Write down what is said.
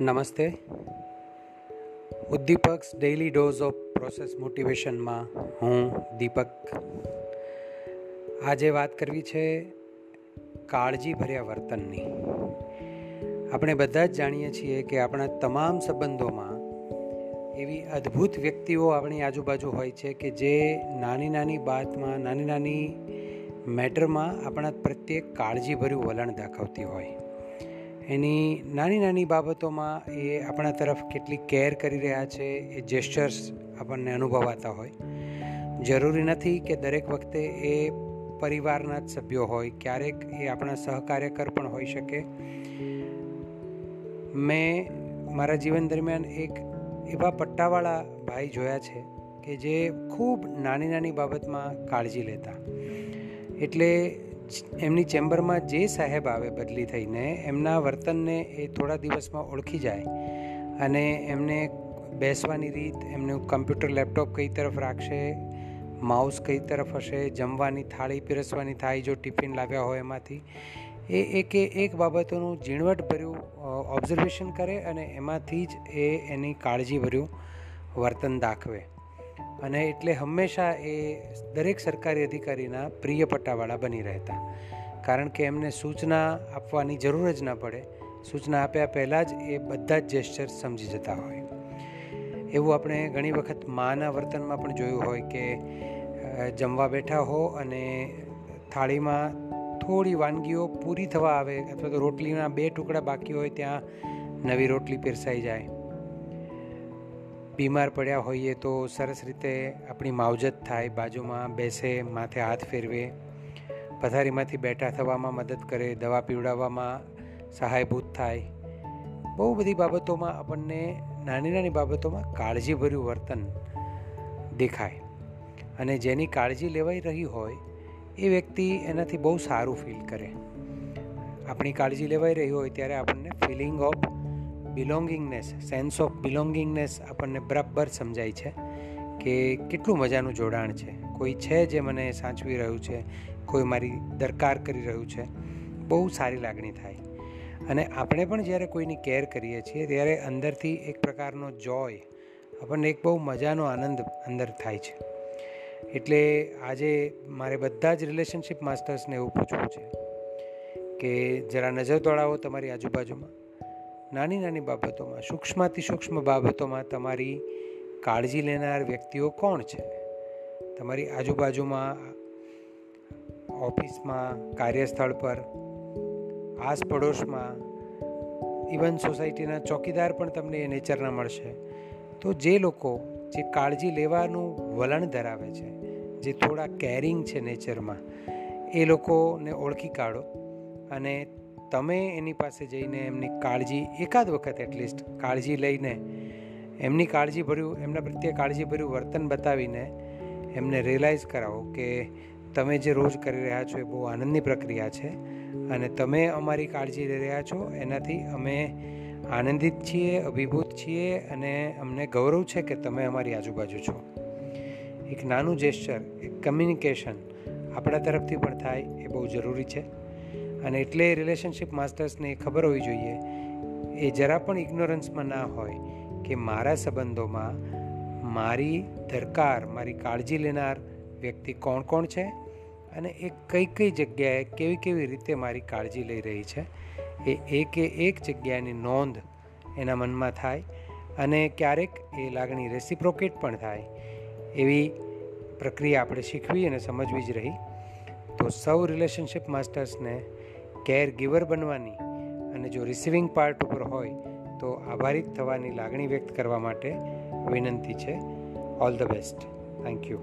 નમસ્તે. ઉદ્દીપક્સ daily dose of process મોટિવેશનમાં હું દીપક. આજે વાત કરવી છે કાળજી ભર્યા વર્તનની. આપણે બધા જ જાણીએ છીએ કે આપણા તમામ સંબંધોમાં એવી અદ્ભુત વ્યક્તિઓ આપણી આજુબાજુ હોય છે કે જે નાની નાની બાતમાં, નાની નાની મેટરમાં આપણા પ્રત્યે કાળજીભર્યું વલણ દાખવતી હોય. એની નાની નાની બાબતોમાં એ આપણા તરફ કેટલી કેર કરી રહ્યા છે, એ જેસ્ચર્સ આપણને અનુભવાતા હોય. જરૂરી નથી કે દરેક વખતે એ પરિવારના જ સભ્યો હોય, ક્યારેક એ આપણા સહકાર્યકર પણ હોઈ શકે. મેં મારા જીવન દરમિયાન એક એવા પટ્ટાવાળા ભાઈ જોયા છે કે જે ખૂબ નાની નાની બાબતમાં કાળજી લેતા. એટલે એમની ચેમ્બરમાં જે સાહેબ આવે બદલી થઈને, એમના વર્તનને એ થોડા દિવસમાં ઓળખી જાય અને એમને બેસવાની રીત, એમનું કમ્પ્યુટર લેપટોપ કઈ તરફ રાખશે, માઉસ કઈ તરફ હશે, જમવાની થાળી પીરસવાની થાય જો ટિફિન લાવ્યા હોય એમાંથી, એ એકે એક બાબતોનું ઝીણવટભર્યું ઓબ્ઝર્વેશન કરે અને એમાંથી જ એ એની કાળજીભર્યું વર્તન દાખવે. અને એટલે હંમેશા એ દરેક સરકારી અધિકારીના પ્રિય પટ્ટાવાળા બની રહેતા. કારણ કે એમને સૂચના આપવાની જરૂર જ ન પડે. સૂચના આપ્યા પહેલાં જ એ બધા જ જેસ્ચર સમજી જતા હોય. એવું આપણે ઘણી વખત માના વર્તનમાં પણ જોયું હોય કે જમવા બેઠા હો અને થાળીમાં થોડી વાનગીઓ પૂરી થવા આવે અથવા તો રોટલીના બે ટુકડા બાકી હોય ત્યાં નવી રોટલી પીરસાઈ જાય. બીમાર પડ્યા હોઈએ તો સરસ રીતે આપણી માવજત થાય, બાજુમાં બેસે, માથે હાથ ફેરવે, પથારીમાંથી બેઠા થવામાં મદદ કરે, દવા પીવડાવવામાં સહાયભૂત થાય. બહુ બધી બાબતોમાં આપણને, નાની નાની બાબતોમાં કાળજીભર્યું વર્તન દેખાય. અને જેની કાળજી લેવાઈ રહી હોય, એ વ્યક્તિ એનાથી બહુ સારું ફીલ કરે. આપણી કાળજી લેવાઈ રહી હોય ત્યારે આપણને feeling of belongingness sense of belongingness આપણને બરાબર સમજાય છે કે કેટલું મજાનું જોડાણ છે. કોઈ છે જે મને સાચવી રહ્યું છે, કોઈ મારી દરકાર કરી રહ્યું છે. બહુ સારી લાગણી થાય. અને આપણે પણ જ્યારે કોઈની કેર કરીએ છીએ ત્યારે અંદરથી એક પ્રકારનો જોય આપણને એક બહુ મજાનો આનંદ અંદર થાય છે. એટલે આજે મારે બધા જ રિલેશનશિપ માસ્ટર્સને એવું પૂછવું છે કે જરા નજર દોડાવો તમારી આજુબાજુમાં. નાની નાની બાબતોમાં, સૂક્ષ્મથી સૂક્ષ્મ બાબતોમાં તમારી કાળજી લેનાર વ્યક્તિઓ કોણ છે? તમારી આજુબાજુમાં, ઓફિસમાં, કાર્યસ્થળ પર, આસપડોશમાં, ઇવન સોસાયટીના ચોકીદાર પણ તમને એ નેચરના મળશે. તો જે લોકો જે કાળજી લેવાનું વલણ ધરાવે છે, જે થોડા કેરિંગ છે નેચરમાં, એ લોકોને ઓળખી કાઢો અને તમે એની પાસે જઈને એમની કાળજી એકાદ વખત એટલીસ્ટ કાળજી લઈને એમની કાળજી ભર્યું એમના પ્રત્યે કાળજી ભર્યું વર્તન બતાવીને એમને રિયલાઇઝ કરાવો કે તમે જે રોજ કરી રહ્યા છો એ બહુ આનંદની પ્રક્રિયા છે અને તમે અમારી કાળજી લઈ રહ્યા છો. એનાથી અમે આનંદિત છીએ, અભિભૂત છીએ અને અમને ગૌરવ છે કે તમે અમારી આજુબાજુ છો. એક નાનું જેસ્ચર એક કમ્યુનિકેશન આપણા તરફથી પણ થાય એ બહુ જરૂરી છે. અને એટલે રિલેશનશિપ માસ્ટર્સને ખબર હોવી જોઈએ. એ જરા પણ ઇગ્નોરન્સમાં ના હોય કે મારા સંબંધોમાં મારી દરકાર, મારી કાળજી લેનાર વ્યક્તિ કોણ કોણ છે અને એ કઈ કઈ જગ્યાએ કેવી કેવી રીતે મારી કાળજી લઈ રહી છે. એ એકે એક જગ્યાની નોંધ એના મનમાં થાય અને ક્યારેક એ લાગણી રેસિપ્રોકેટ પણ થાય. એવી પ્રક્રિયા આપણે શીખવી અને સમજવી જ રહી. તો સૌ રિલેશનશિપ માસ્ટર્સને કેર ગિવર બનવાની અને જો રિસીવિંગ પાર્ટ ઉપર હોય, તો આભારિત થવાની લાગણી વ્યક્ત કરવા માટે વિનંતી છે. All the best thank you